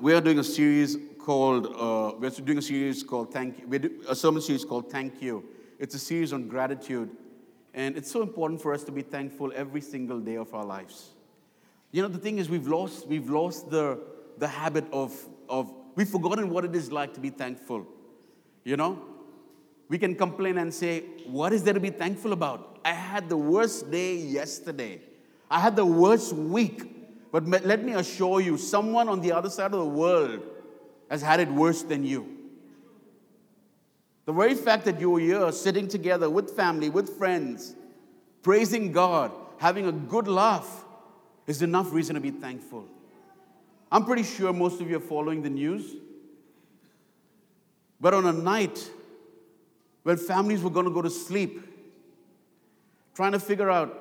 we are doing a series called, uh, we're doing a series called Thank You, we're a sermon series called Thank You. It's a series on gratitude. And it's so important for us to be thankful every single day of our lives. You know, the thing is, we've lost, we've lost the, the habit of, of, we've forgotten what it is like to be thankful. You know? We can complain and say, What is there to be thankful about? I had the worst day yesterday. I had the worst week. But let me assure you, someone on the other side of the world has had it worse than you. The very fact that you're here sitting together with family, with friends, praising God, having a good laugh, is enough reason to be thankful. I'm pretty sure most of you are following the news. But on a night when families were going to go to sleep, trying to figure out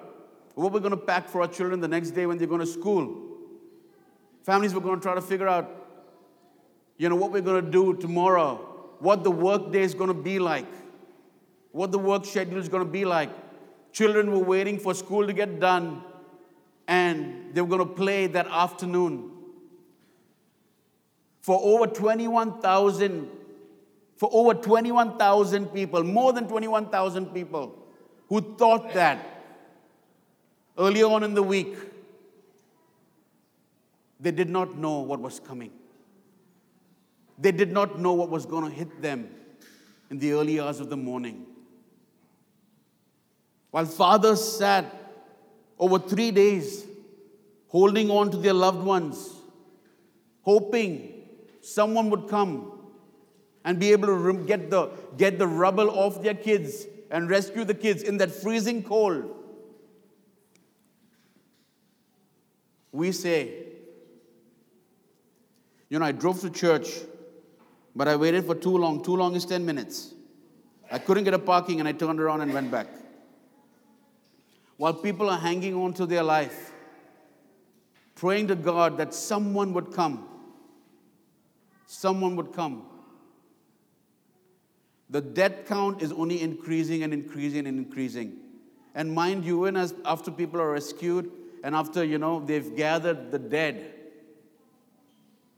what we're going to pack for our children the next day when they're going to school, families were going to try to figure out, you know, what we're going to do tomorrow, what the work day is going to be like, what the work schedule is going to be like. Children were waiting for school to get done and they were going to play that afternoon. For over 21,000 for over 21,000 people, more than 21,000 people who thought that earlier on in the week, they did not know what was coming. They did not know what was going to hit them in the early hours of the morning. While fathers sat over three days holding on to their loved ones, hoping someone would come and be able to get the, get the rubble off their kids and rescue the kids in that freezing cold. We say, you know, I drove to church, but I waited for too long. Too long is 10 minutes. I couldn't get a parking and I turned around and went back. While people are hanging on to their life, praying to God that someone would come. Someone would come. The death count is only increasing and increasing and increasing. And mind you, when as after people are rescued and after you know they've gathered the dead,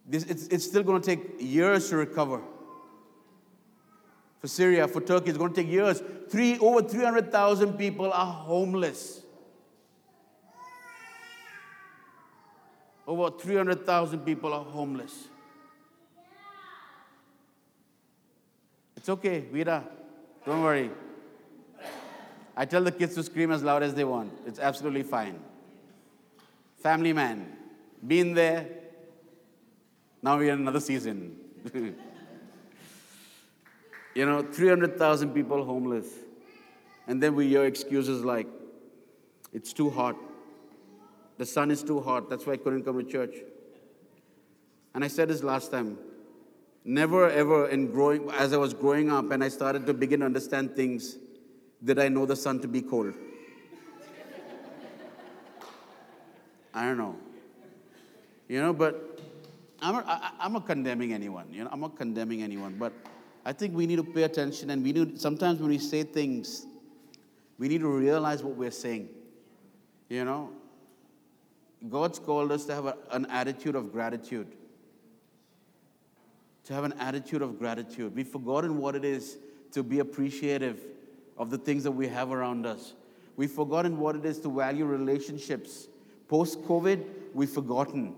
this, it's, it's still going to take years to recover. For Syria, for Turkey, it's going to take years. Three, over 300,000 people are homeless. Over 300,000 people are homeless. It's okay, Vida. Don't worry. I tell the kids to scream as loud as they want. It's absolutely fine. Family man. Been there. Now we're in another season. you know, 300,000 people homeless. And then we hear excuses like, it's too hot. The sun is too hot. That's why I couldn't come to church. And I said this last time. Never ever in growing, as I was growing up and I started to begin to understand things, did I know the sun to be cold. I don't know. You know, but I'm I, I'm not condemning anyone. You know, I'm not condemning anyone. But I think we need to pay attention and we need, sometimes when we say things, we need to realize what we're saying. You know, God's called us to have a, an attitude of gratitude to have an attitude of gratitude. We've forgotten what it is to be appreciative of the things that we have around us. We've forgotten what it is to value relationships. Post COVID, we've forgotten,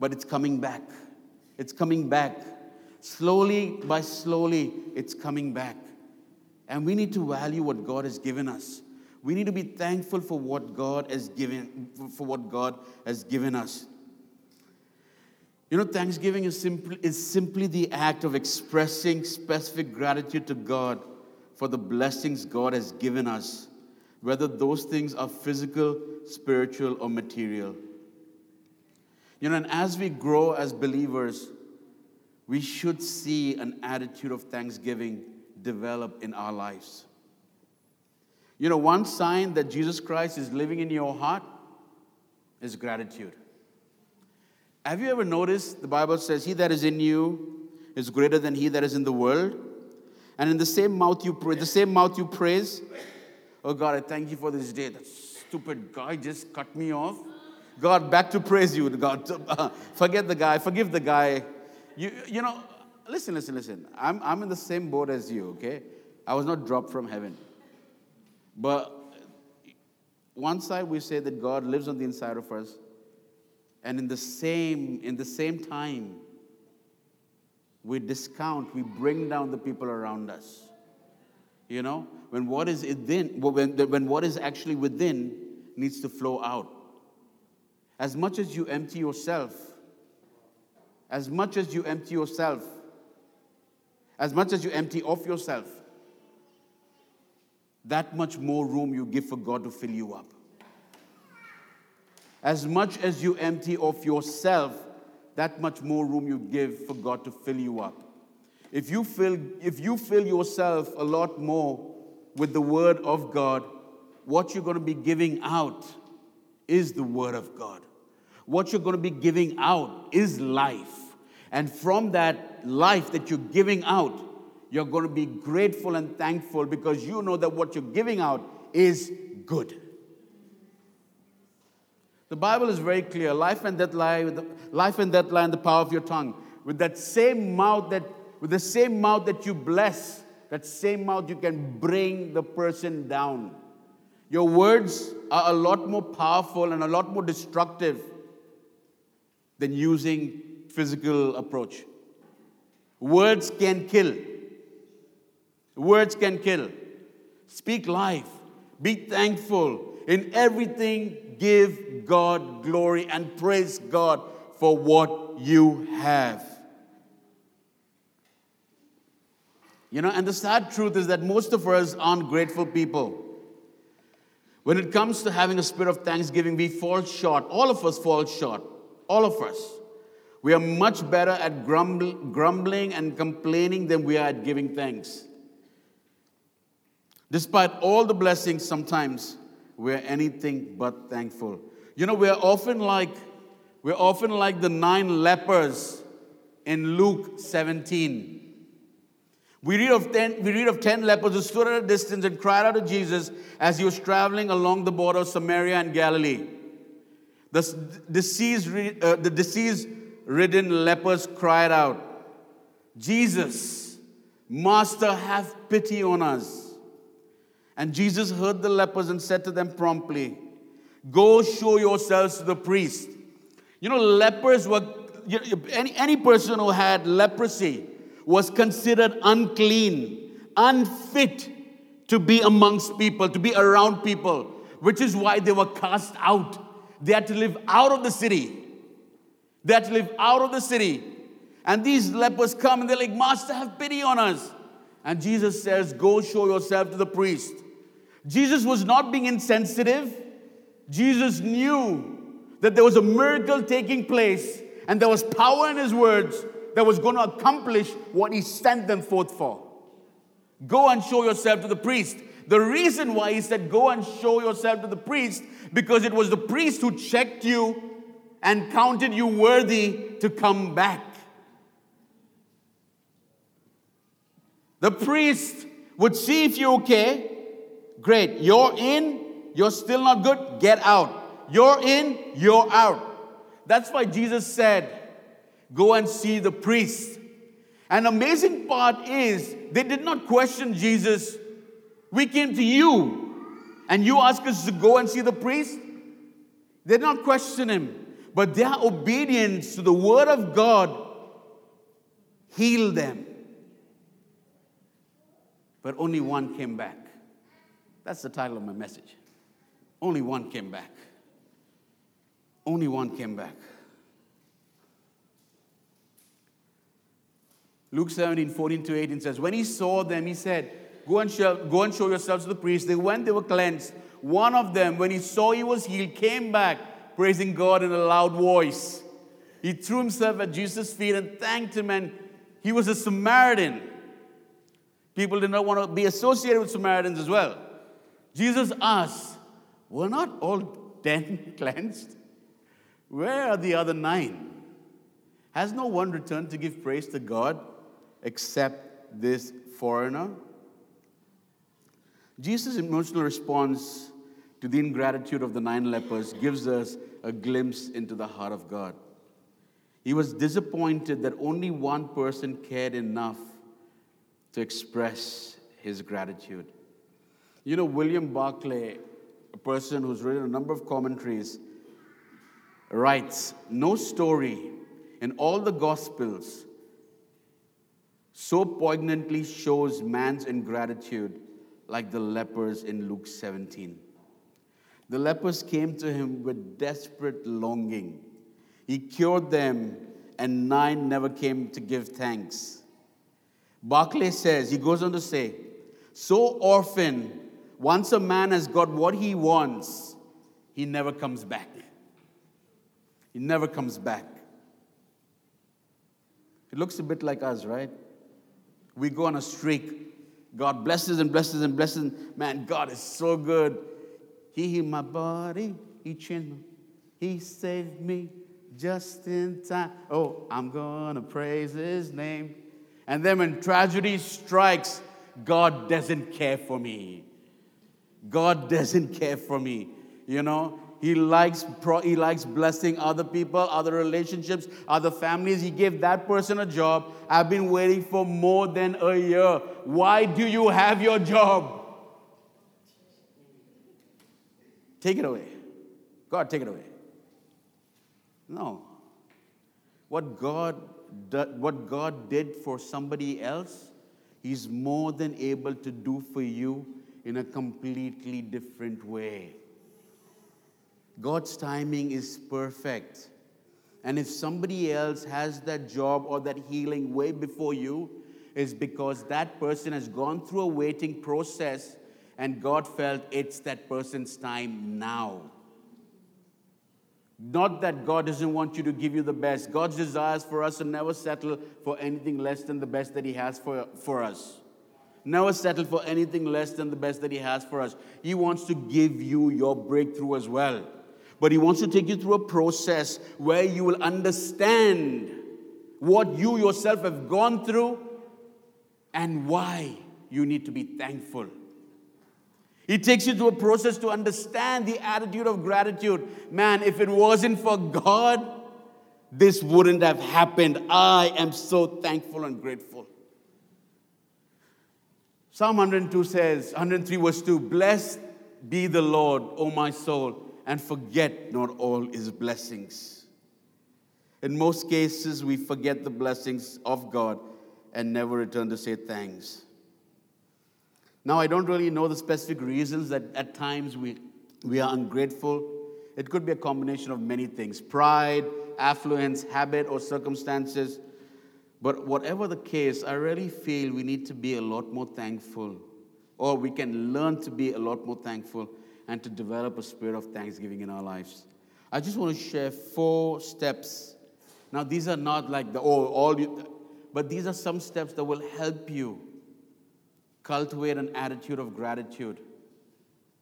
but it's coming back. It's coming back. Slowly by slowly, it's coming back. And we need to value what God has given us. We need to be thankful for what God has given, for what God has given us. You know, Thanksgiving is simply, is simply the act of expressing specific gratitude to God for the blessings God has given us, whether those things are physical, spiritual, or material. You know, and as we grow as believers, we should see an attitude of thanksgiving develop in our lives. You know, one sign that Jesus Christ is living in your heart is gratitude. Have you ever noticed the Bible says, He that is in you is greater than he that is in the world? And in the same mouth you pray, the same mouth you praise. Oh God, I thank you for this day. That stupid guy just cut me off. God, back to praise you, God. Uh, forget the guy, forgive the guy. You, you know, listen, listen, listen. I'm, I'm in the same boat as you, okay? I was not dropped from heaven. But one side we say that God lives on the inside of us, and in the same, in the same time, we discount, we bring down the people around us. You know, when what is within, when, when what is actually within needs to flow out. As much as you empty yourself, as much as you empty yourself, as much as you empty off yourself, that much more room you give for God to fill you up. As much as you empty off yourself, that much more room you give for God to fill you up. If you fill, if you fill yourself a lot more with the Word of God, what you're going to be giving out is the Word of God. What you're going to be giving out is life. And from that life that you're giving out, you're going to be grateful and thankful because you know that what you're giving out is good. The Bible is very clear. Life and death lie, life and death lie in the power of your tongue. With that same mouth that, with the same mouth that you bless, that same mouth you can bring the person down. Your words are a lot more powerful and a lot more destructive than using physical approach. Words can kill. Words can kill. Speak life. Be thankful. In everything, give God glory and praise God for what you have. You know, and the sad truth is that most of us aren't grateful people. When it comes to having a spirit of thanksgiving, we fall short. All of us fall short. All of us. We are much better at grumble, grumbling and complaining than we are at giving thanks. Despite all the blessings, sometimes we're anything but thankful. You know, we're often like we're often like the nine lepers in Luke 17. We read, of ten, we read of 10 lepers who stood at a distance and cried out to Jesus as he was traveling along the border of Samaria and Galilee. The disease, uh, the disease ridden lepers cried out, Jesus, Master, have pity on us. And Jesus heard the lepers and said to them promptly, Go show yourselves to the priest. You know, lepers were, you know, any, any person who had leprosy was considered unclean, unfit to be amongst people, to be around people, which is why they were cast out. They had to live out of the city. They had to live out of the city. And these lepers come and they're like, Master, have pity on us. And Jesus says, Go show yourself to the priest. Jesus was not being insensitive. Jesus knew that there was a miracle taking place and there was power in his words that was going to accomplish what he sent them forth for. Go and show yourself to the priest. The reason why he said, Go and show yourself to the priest, because it was the priest who checked you and counted you worthy to come back. The priest would see if you're okay, Great. You're in, you're still not good, get out. You're in, you're out. That's why Jesus said, Go and see the priest. An amazing part is they did not question Jesus. We came to you, and you ask us to go and see the priest. They did not question him, but their obedience to the word of God healed them. But only one came back. That's the title of my message. Only one came back. Only one came back. Luke 17, 14 to 18 says, When he saw them, he said, Go and, show, go and show yourselves to the priest. They went, they were cleansed. One of them, when he saw he was healed, came back, praising God in a loud voice. He threw himself at Jesus' feet and thanked him, and he was a Samaritan. People did not want to be associated with Samaritans as well. Jesus asked, Were not all ten cleansed? Where are the other nine? Has no one returned to give praise to God except this foreigner? Jesus' emotional response to the ingratitude of the nine lepers gives us a glimpse into the heart of God. He was disappointed that only one person cared enough to express his gratitude. You know, William Barclay, a person who's written a number of commentaries, writes No story in all the Gospels so poignantly shows man's ingratitude like the lepers in Luke 17. The lepers came to him with desperate longing. He cured them, and nine never came to give thanks. Barclay says, he goes on to say, so often, once a man has got what he wants, he never comes back. He never comes back. It looks a bit like us, right? We go on a streak. God blesses and blesses and blesses. Man, God is so good. He healed my body. He changed me. He saved me just in time. Oh, I'm going to praise his name. And then when tragedy strikes, God doesn't care for me. God doesn't care for me. You know, he likes, he likes blessing other people, other relationships, other families. He gave that person a job. I've been waiting for more than a year. Why do you have your job? Take it away. God, take it away. No. What God, what God did for somebody else, He's more than able to do for you in a completely different way. God's timing is perfect. And if somebody else has that job or that healing way before you, it's because that person has gone through a waiting process and God felt it's that person's time now. Not that God doesn't want you to give you the best. God's desires for us to never settle for anything less than the best that He has for, for us. Never settle for anything less than the best that He has for us. He wants to give you your breakthrough as well. But He wants to take you through a process where you will understand what you yourself have gone through and why you need to be thankful. He takes you through a process to understand the attitude of gratitude. Man, if it wasn't for God, this wouldn't have happened. I am so thankful and grateful. Psalm 102 says, 103 verse 2 Blessed be the Lord, O my soul, and forget not all his blessings. In most cases, we forget the blessings of God and never return to say thanks. Now, I don't really know the specific reasons that at times we, we are ungrateful. It could be a combination of many things pride, affluence, habit, or circumstances. But whatever the case, I really feel we need to be a lot more thankful, or we can learn to be a lot more thankful and to develop a spirit of thanksgiving in our lives. I just want to share four steps. Now, these are not like the oh, all you, but these are some steps that will help you cultivate an attitude of gratitude,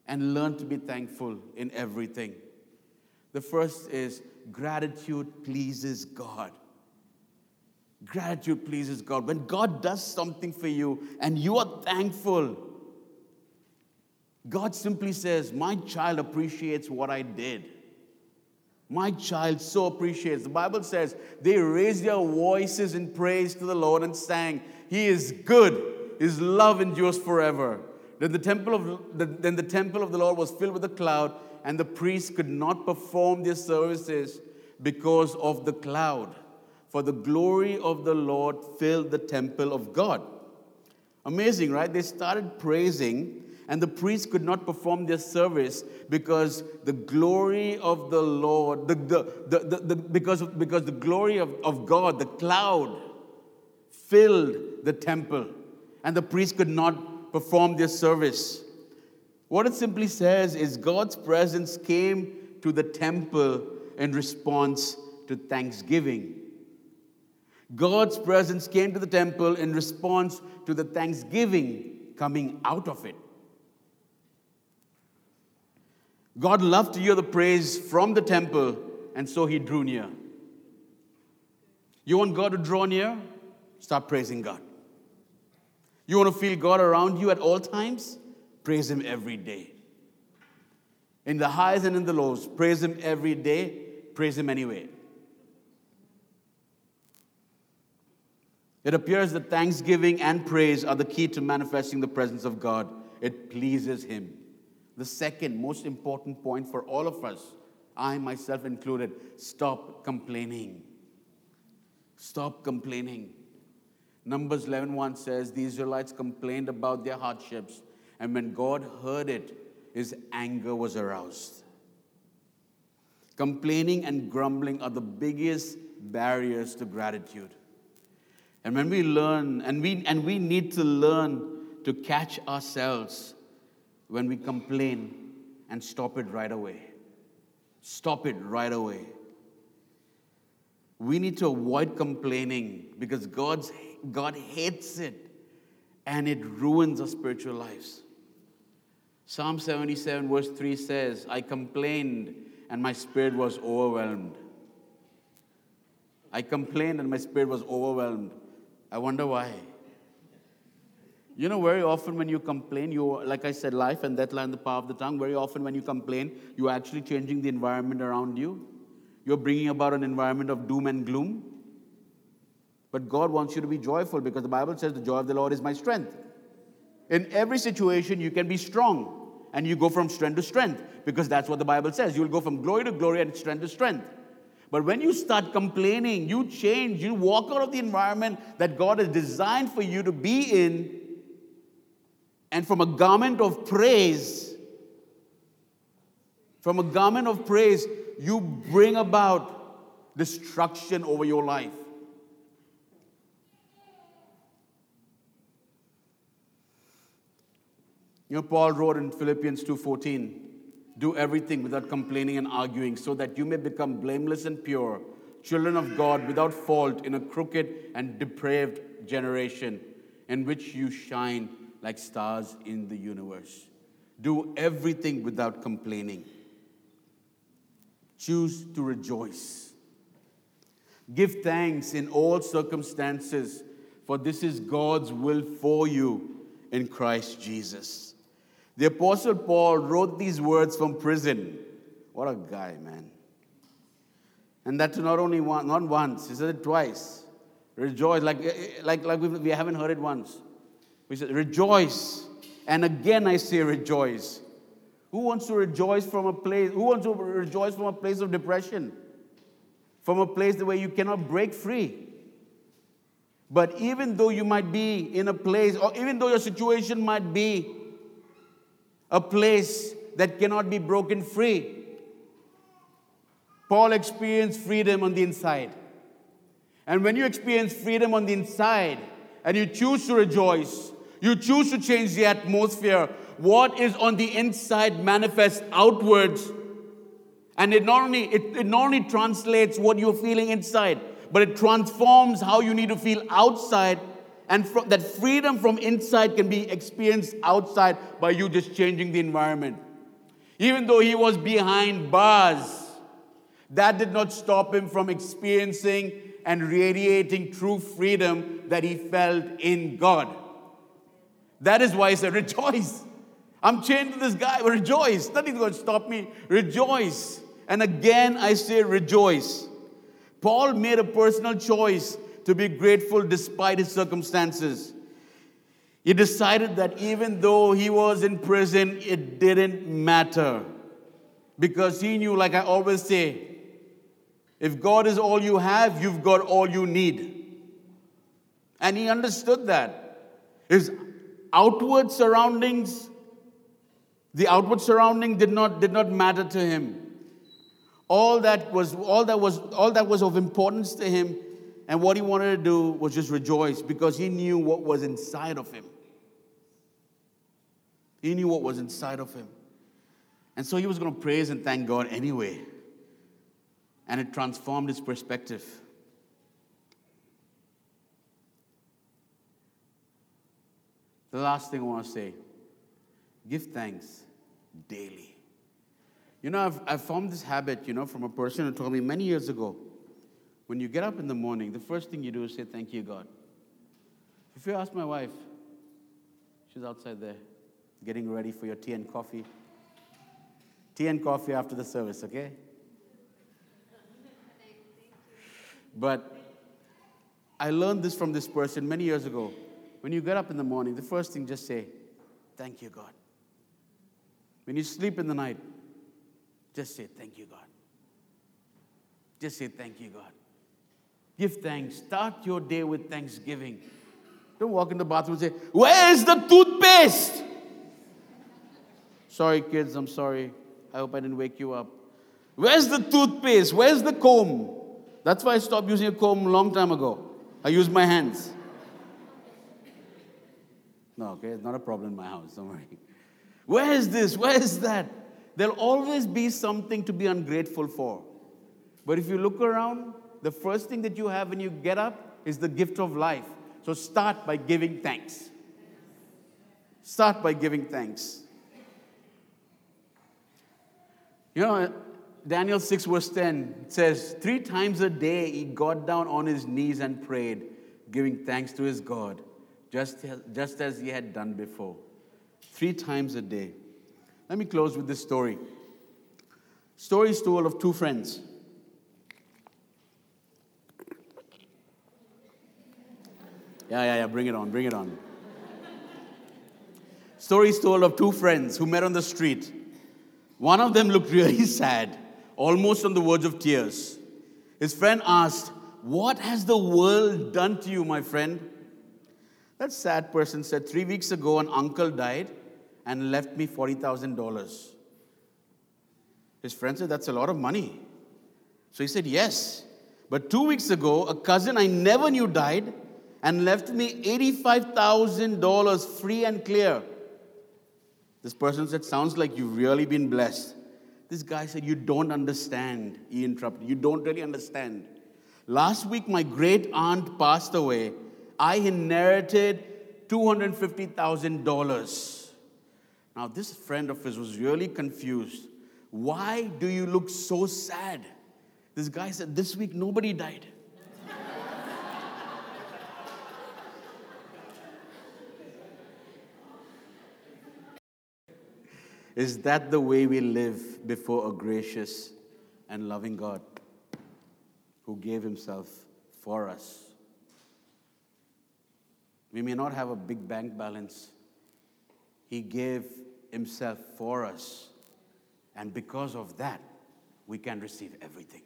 and learn to be thankful in everything. The first is gratitude pleases God. Gratitude pleases God. When God does something for you and you are thankful, God simply says, My child appreciates what I did. My child so appreciates. The Bible says they raised their voices in praise to the Lord and sang, He is good his love endures forever. Then the temple of the, then the temple of the Lord was filled with a cloud, and the priests could not perform their services because of the cloud. For the glory of the Lord filled the temple of God. Amazing, right? They started praising, and the priests could not perform their service because the glory of the Lord, the, the, the, the, because, because the glory of, of God, the cloud, filled the temple and the priests could not perform their service. What it simply says is God's presence came to the temple in response to thanksgiving. God's presence came to the temple in response to the thanksgiving coming out of it. God loved to hear the praise from the temple, and so he drew near. You want God to draw near? Start praising God. You want to feel God around you at all times? Praise Him every day. In the highs and in the lows, praise Him every day, praise Him anyway. It appears that thanksgiving and praise are the key to manifesting the presence of God. It pleases Him. The second most important point for all of us, I myself included, stop complaining. Stop complaining. Numbers 11:1 says the Israelites complained about their hardships, and when God heard it, his anger was aroused. Complaining and grumbling are the biggest barriers to gratitude. And when we learn, and we, and we need to learn to catch ourselves when we complain and stop it right away. Stop it right away. We need to avoid complaining because God's, God hates it and it ruins our spiritual lives. Psalm 77, verse 3 says, I complained and my spirit was overwhelmed. I complained and my spirit was overwhelmed. I wonder why. You know, very often when you complain, you, like I said, life and death lie in the power of the tongue. Very often when you complain, you're actually changing the environment around you. You're bringing about an environment of doom and gloom. But God wants you to be joyful because the Bible says the joy of the Lord is my strength. In every situation, you can be strong and you go from strength to strength because that's what the Bible says. You'll go from glory to glory and strength to strength. But when you start complaining, you change, you walk out of the environment that God has designed for you to be in, and from a garment of praise, from a garment of praise, you bring about destruction over your life. You know, Paul wrote in Philippians 2:14, do everything without complaining and arguing, so that you may become blameless and pure, children of God without fault in a crooked and depraved generation, in which you shine like stars in the universe. Do everything without complaining. Choose to rejoice. Give thanks in all circumstances, for this is God's will for you in Christ Jesus. The Apostle Paul wrote these words from prison. What a guy, man. And that not only one, not once, he said it twice. Rejoice, like, like, like we haven't heard it once. We said, rejoice. And again I say rejoice. Who wants to rejoice from a place? Who wants to rejoice from a place of depression? From a place where you cannot break free. But even though you might be in a place, or even though your situation might be a place that cannot be broken free. Paul experienced freedom on the inside. And when you experience freedom on the inside and you choose to rejoice, you choose to change the atmosphere, what is on the inside manifests outwards. And it not only, it, it not only translates what you're feeling inside, but it transforms how you need to feel outside and that freedom from inside can be experienced outside by you just changing the environment. Even though he was behind bars, that did not stop him from experiencing and radiating true freedom that he felt in God. That is why I said, Rejoice. I'm chained to this guy, rejoice. Nothing's going to stop me. Rejoice. And again, I say, Rejoice. Paul made a personal choice to be grateful despite his circumstances. He decided that even though he was in prison, it didn't matter. Because he knew, like I always say, if God is all you have, you've got all you need. And he understood that. His outward surroundings, the outward surrounding did not, did not matter to him. All that was all that was all that was of importance to him and what he wanted to do was just rejoice because he knew what was inside of him. He knew what was inside of him. And so he was going to praise and thank God anyway. And it transformed his perspective. The last thing I want to say give thanks daily. You know, I've, I've formed this habit, you know, from a person who told me many years ago when you get up in the morning, the first thing you do is say, Thank you, God. If you ask my wife, she's outside there getting ready for your tea and coffee. Tea and coffee after the service, okay? But I learned this from this person many years ago. When you get up in the morning, the first thing just say, Thank you, God. When you sleep in the night, just say, Thank you, God. Just say, Thank you, God. Give thanks. Start your day with thanksgiving. Don't walk in the bathroom and say, Where's the toothpaste? sorry, kids, I'm sorry. I hope I didn't wake you up. Where's the toothpaste? Where's the comb? That's why I stopped using a comb a long time ago. I use my hands. No, okay, it's not a problem in my house, don't worry. Where is this? Where is that? There'll always be something to be ungrateful for. But if you look around, the first thing that you have when you get up is the gift of life. So start by giving thanks. Start by giving thanks. You know, Daniel 6, verse 10 says, Three times a day he got down on his knees and prayed, giving thanks to his God, just just as he had done before. Three times a day. Let me close with this story. Story is told of two friends. Yeah, yeah, yeah, bring it on, bring it on. Story is told of two friends who met on the street. One of them looked really sad, almost on the verge of tears. His friend asked, What has the world done to you, my friend? That sad person said, Three weeks ago, an uncle died and left me $40,000. His friend said, That's a lot of money. So he said, Yes. But two weeks ago, a cousin I never knew died and left me $85,000 free and clear. This person said, Sounds like you've really been blessed. This guy said, You don't understand. He interrupted. You don't really understand. Last week, my great aunt passed away. I inherited $250,000. Now, this friend of his was really confused. Why do you look so sad? This guy said, This week nobody died. Is that the way we live before a gracious and loving God who gave himself for us? We may not have a big bank balance. He gave himself for us. And because of that, we can receive everything.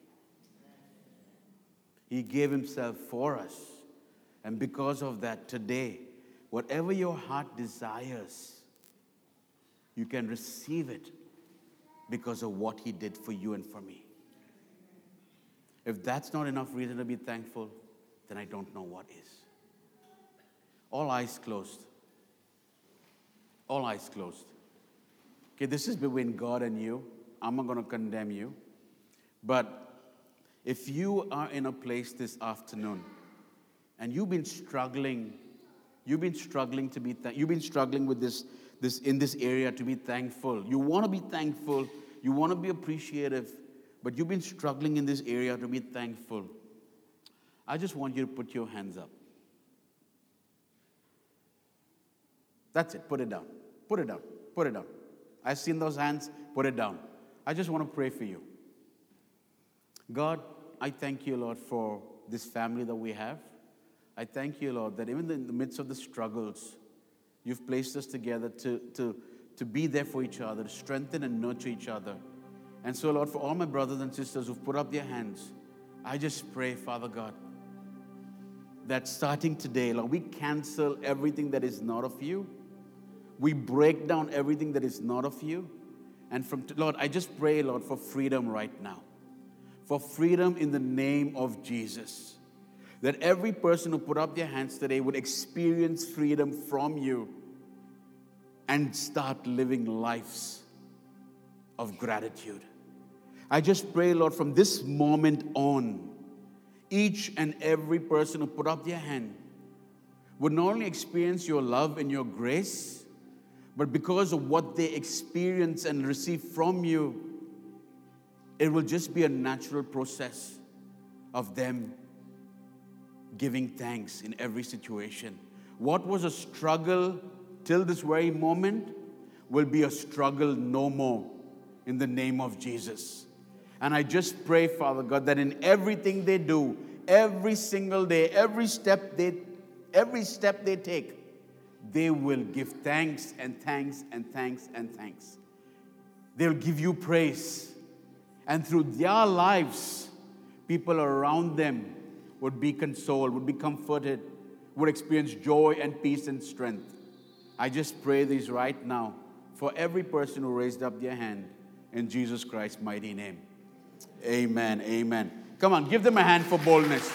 He gave himself for us. And because of that, today, whatever your heart desires, you can receive it because of what He did for you and for me. If that's not enough reason to be thankful, then I don't know what is. All eyes closed. All eyes closed. Okay, this is between God and you. I'm not going to condemn you. But if you are in a place this afternoon and you've been struggling, you've been struggling to be, th- you've been struggling with this this, in this area to be thankful. You want to be thankful, you want to be appreciative, but you've been struggling in this area to be thankful. I just want you to put your hands up. That's it. Put it down. Put it down. Put it down. I've seen those hands. Put it down. I just want to pray for you. God, I thank you, Lord, for this family that we have. I thank you, Lord, that even in the midst of the struggles, You've placed us together to, to, to be there for each other, to strengthen and nurture each other. And so, Lord, for all my brothers and sisters who've put up their hands, I just pray, Father God, that starting today, Lord, we cancel everything that is not of you. We break down everything that is not of you. And from, Lord, I just pray, Lord, for freedom right now. For freedom in the name of Jesus that every person who put up their hands today would experience freedom from you and start living lives of gratitude. I just pray, Lord, from this moment on, each and every person who put up their hand would not only experience your love and your grace, but because of what they experience and receive from you, it will just be a natural process of them giving thanks in every situation. What was a struggle till this very moment will be a struggle no more in the name of Jesus. And I just pray, Father God, that in everything they do, every single day, every step they every step they take, they will give thanks and thanks and thanks and thanks. They'll give you praise. And through their lives, people around them would be consoled, would be comforted, would experience joy and peace and strength. I just pray this right now for every person who raised up their hand in Jesus Christ's mighty name. Amen. Amen. Come on, give them a hand for boldness.